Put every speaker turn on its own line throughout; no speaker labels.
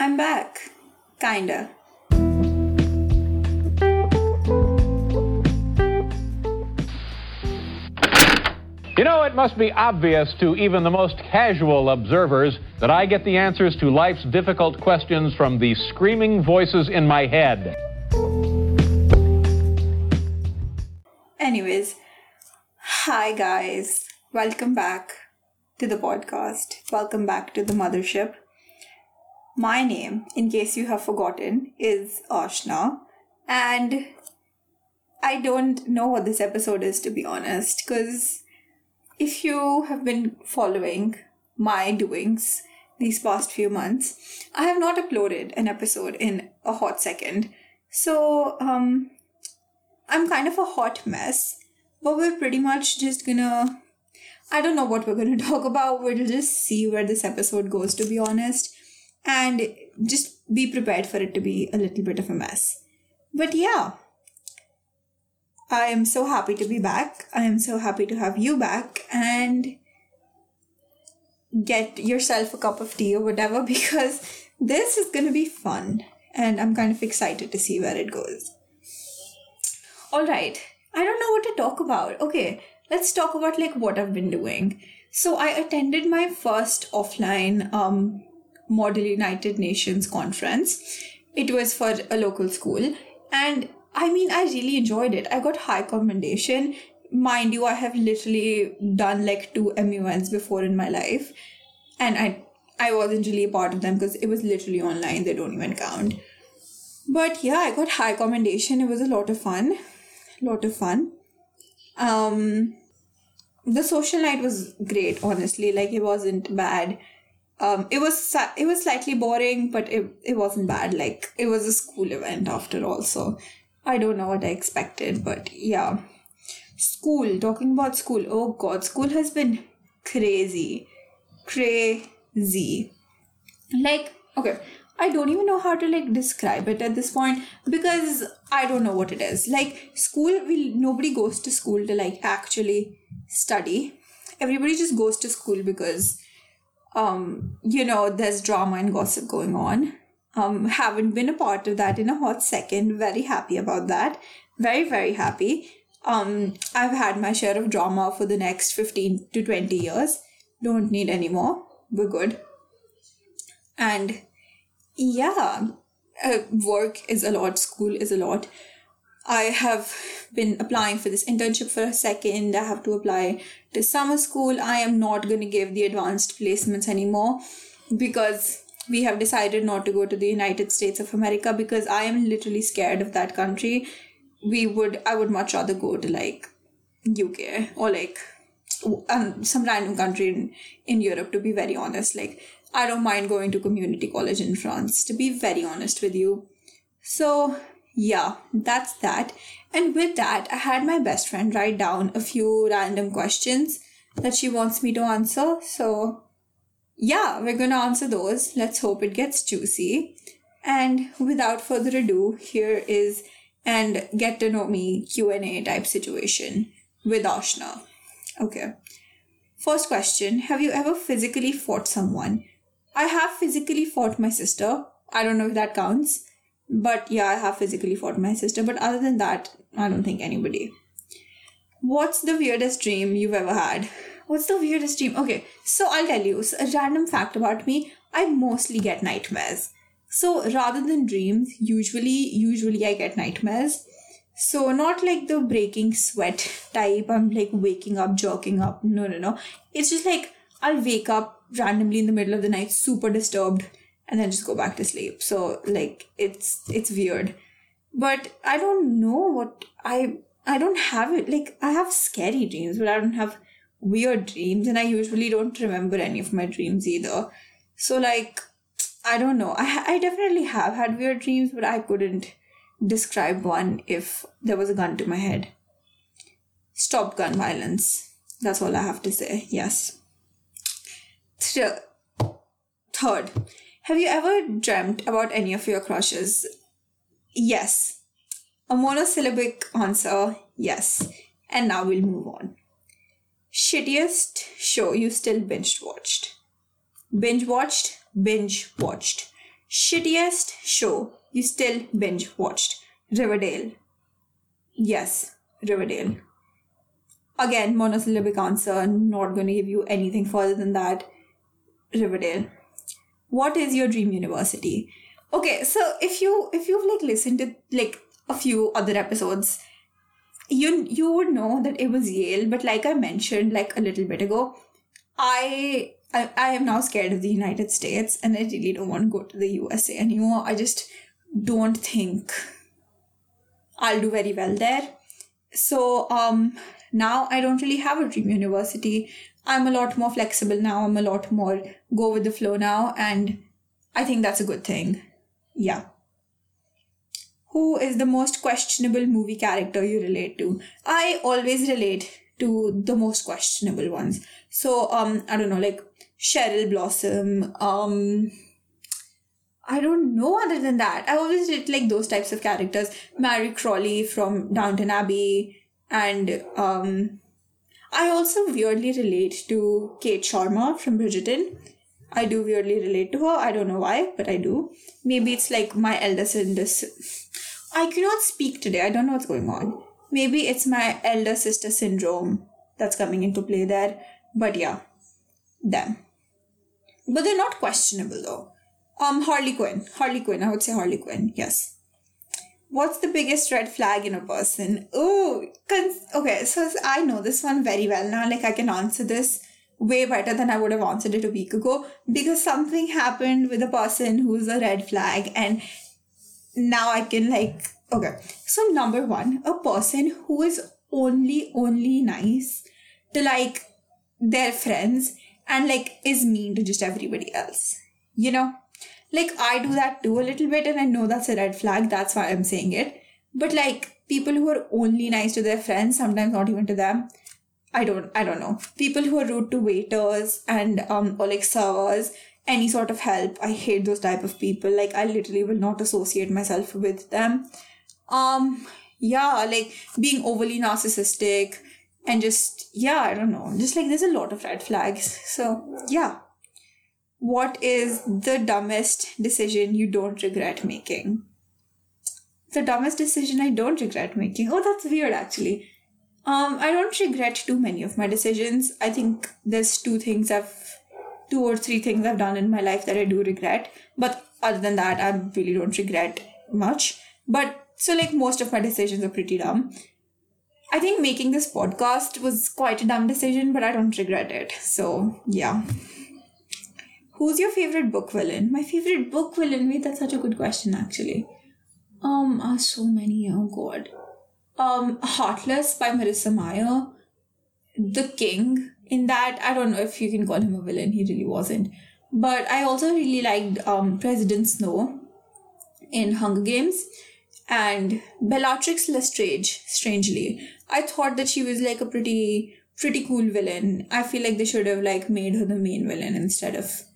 I'm back. Kinda.
You know, it must be obvious to even the most casual observers that I get the answers to life's difficult questions from the screaming voices in my head.
Anyways, hi guys. Welcome back to the podcast. Welcome back to the mothership. My name, in case you have forgotten, is Ashna, and I don't know what this episode is to be honest, because if you have been following my doings these past few months, I have not uploaded an episode in a hot second. So, um, I'm kind of a hot mess, but we're pretty much just gonna. I don't know what we're gonna talk about. We'll just see where this episode goes, to be honest, and just be prepared for it to be a little bit of a mess. But yeah, I am so happy to be back. I am so happy to have you back and get yourself a cup of tea or whatever because this is going to be fun and I'm kind of excited to see where it goes. All right. I don't know what to talk about. Okay, let's talk about like what I've been doing. So I attended my first offline um Model United Nations conference. It was for a local school and I mean, I really enjoyed it. I got high commendation. Mind you, I have literally done like two MUNs before in my life, and I I wasn't really a part of them because it was literally online. They don't even count. But yeah, I got high commendation. It was a lot of fun, lot of fun. Um, the social night was great. Honestly, like it wasn't bad. Um, it was it was slightly boring, but it it wasn't bad. Like it was a school event after all, so I don't know what I expected, but yeah. School, talking about school. Oh god, school has been crazy. Crazy. Like, okay, I don't even know how to like describe it at this point because I don't know what it is. Like school will nobody goes to school to like actually study. Everybody just goes to school because um you know there's drama and gossip going on um, haven't been a part of that in a hot second. Very happy about that. Very, very happy. Um, I've had my share of drama for the next 15 to 20 years. Don't need any more. We're good. And yeah, uh, work is a lot, school is a lot. I have been applying for this internship for a second. I have to apply to summer school. I am not going to give the advanced placements anymore because we have decided not to go to the United States of America because I am literally scared of that country. We would, I would much rather go to like UK or like um, some random country in, in Europe, to be very honest. Like, I don't mind going to community college in France, to be very honest with you. So, yeah, that's that. And with that, I had my best friend write down a few random questions that she wants me to answer. So, yeah, we're to answer those. Let's hope it gets juicy. And without further ado, here is and get to know me Q&A type situation with Ashna. Okay. First question, have you ever physically fought someone? I have physically fought my sister. I don't know if that counts. But yeah, I have physically fought my sister. But other than that, I don't think anybody. What's the weirdest dream you've ever had? What's the weirdest dream? Okay, so I'll tell you a random fact about me. I mostly get nightmares. So rather than dreams, usually usually I get nightmares. So not like the breaking sweat type. I'm like waking up, joking up. No, no, no. It's just like I'll wake up randomly in the middle of the night, super disturbed, and then just go back to sleep. So like it's it's weird. But I don't know what I I don't have it. Like I have scary dreams, but I don't have weird dreams and I usually don't remember any of my dreams either. So like I don't know. I I definitely have had weird dreams, but I couldn't describe one if there was a gun to my head. Stop gun violence. That's all I have to say. Yes. Th- third, have you ever dreamt about any of your crushes? Yes. A monosyllabic answer, yes. And now we'll move on. Shittiest show you still binge watched. Binge watched, binge watched. Shittiest show you still binge watched. Riverdale. Yes, Riverdale. Again, monosyllabic answer. Not going to give you anything further than that. Riverdale. What is your dream university? Okay, so if you if you've like listened to like a few other episodes, you you would know that it was Yale. But like I mentioned like a little bit ago, I I, I am now scared of the United States and I really don't want to go to the USA anymore. I just don't think I'll do very well there. So um now I don't really have a dream university. I'm a lot more flexible now. I'm a lot more go with the flow now and I think that's a good thing. Yeah. Who is the most questionable movie character you relate to? I always relate to the most questionable ones. So um I don't know like Cheryl Blossom um I don't know other than that. I always did like those types of characters. Mary Crawley from Downton Abbey and um I also weirdly relate to Kate Sharma from Bridgerton. I do weirdly relate to her. I don't know why, but I do. Maybe it's like my elder sister. I cannot speak today. I don't know what's going on. Maybe it's my elder sister syndrome that's coming into play there. But yeah, them. But they're not questionable though. Um, Harley Quinn. Harley Quinn. I would say Harley Quinn. Yes. What's the biggest red flag in a person? Oh, cons- okay. So I know this one very well now. Like I can answer this way better than I would have answered it a week ago because something happened with a person who's a red flag, and now I can like okay. So number one, a person who is only only nice to like their friends and like is mean to just everybody else. You know? Like I do that too a little bit and I know that's a red flag, that's why I'm saying it. But like people who are only nice to their friends, sometimes not even to them. I don't I don't know. People who are rude to waiters and um or like servers, any sort of help. I hate those type of people. Like I literally will not associate myself with them. Um yeah, like being overly narcissistic and just yeah, I don't know. Just like there's a lot of red flags. So yeah what is the dumbest decision you don't regret making? The dumbest decision I don't regret making. Oh, that's weird actually. Um, I don't regret too many of my decisions. I think there's two things I've, two or three things I've done in my life that I do regret. But other than that, I really don't regret much. But so, like, most of my decisions are pretty dumb. I think making this podcast was quite a dumb decision, but I don't regret it. So, yeah. Who's your favorite book villain? My favorite book villain. Wait, that's such a good question, actually. Um, are so many. Oh God. Um, Heartless by Marissa Meyer. The King. In that, I don't know if you can call him a villain. He really wasn't. But I also really liked um President Snow in Hunger Games and Bellatrix Lestrange. Strangely, I thought that she was like a pretty pretty cool villain. I feel like they should have like made her the main villain instead of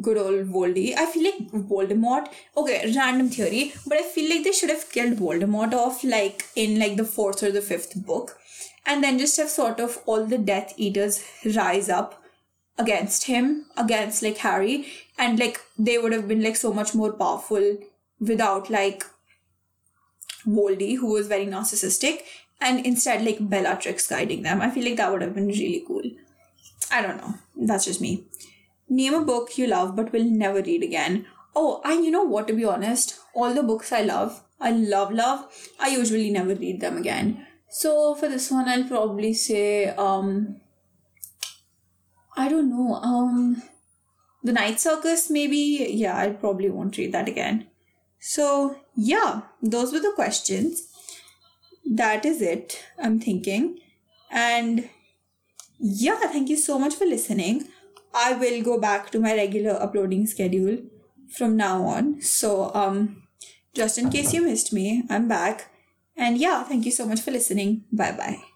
good old Voldy. I feel like Voldemort. Okay, random theory, but I feel like they should have killed Voldemort off like in like the fourth or the fifth book, and then just have sort of all the Death Eaters rise up against him, against like Harry, and like they would have been like so much more powerful without like Voldy, who was very narcissistic, and instead like Bellatrix guiding them. I feel like that would have been really cool. I don't know. That's just me. Name a book you love but will never read again. Oh, I, you know what, to be honest, all the books I love, I love, love, I usually never read them again. So for this one, I'll probably say, um, I don't know, um, The Night Circus, maybe. Yeah, I probably won't read that again. So, yeah, those were the questions. That is it, I'm thinking. And yeah, thank you so much for listening. I will go back to my regular uploading schedule from now on. So, um, just in case you missed me, I'm back. And yeah, thank you so much for listening. Bye bye.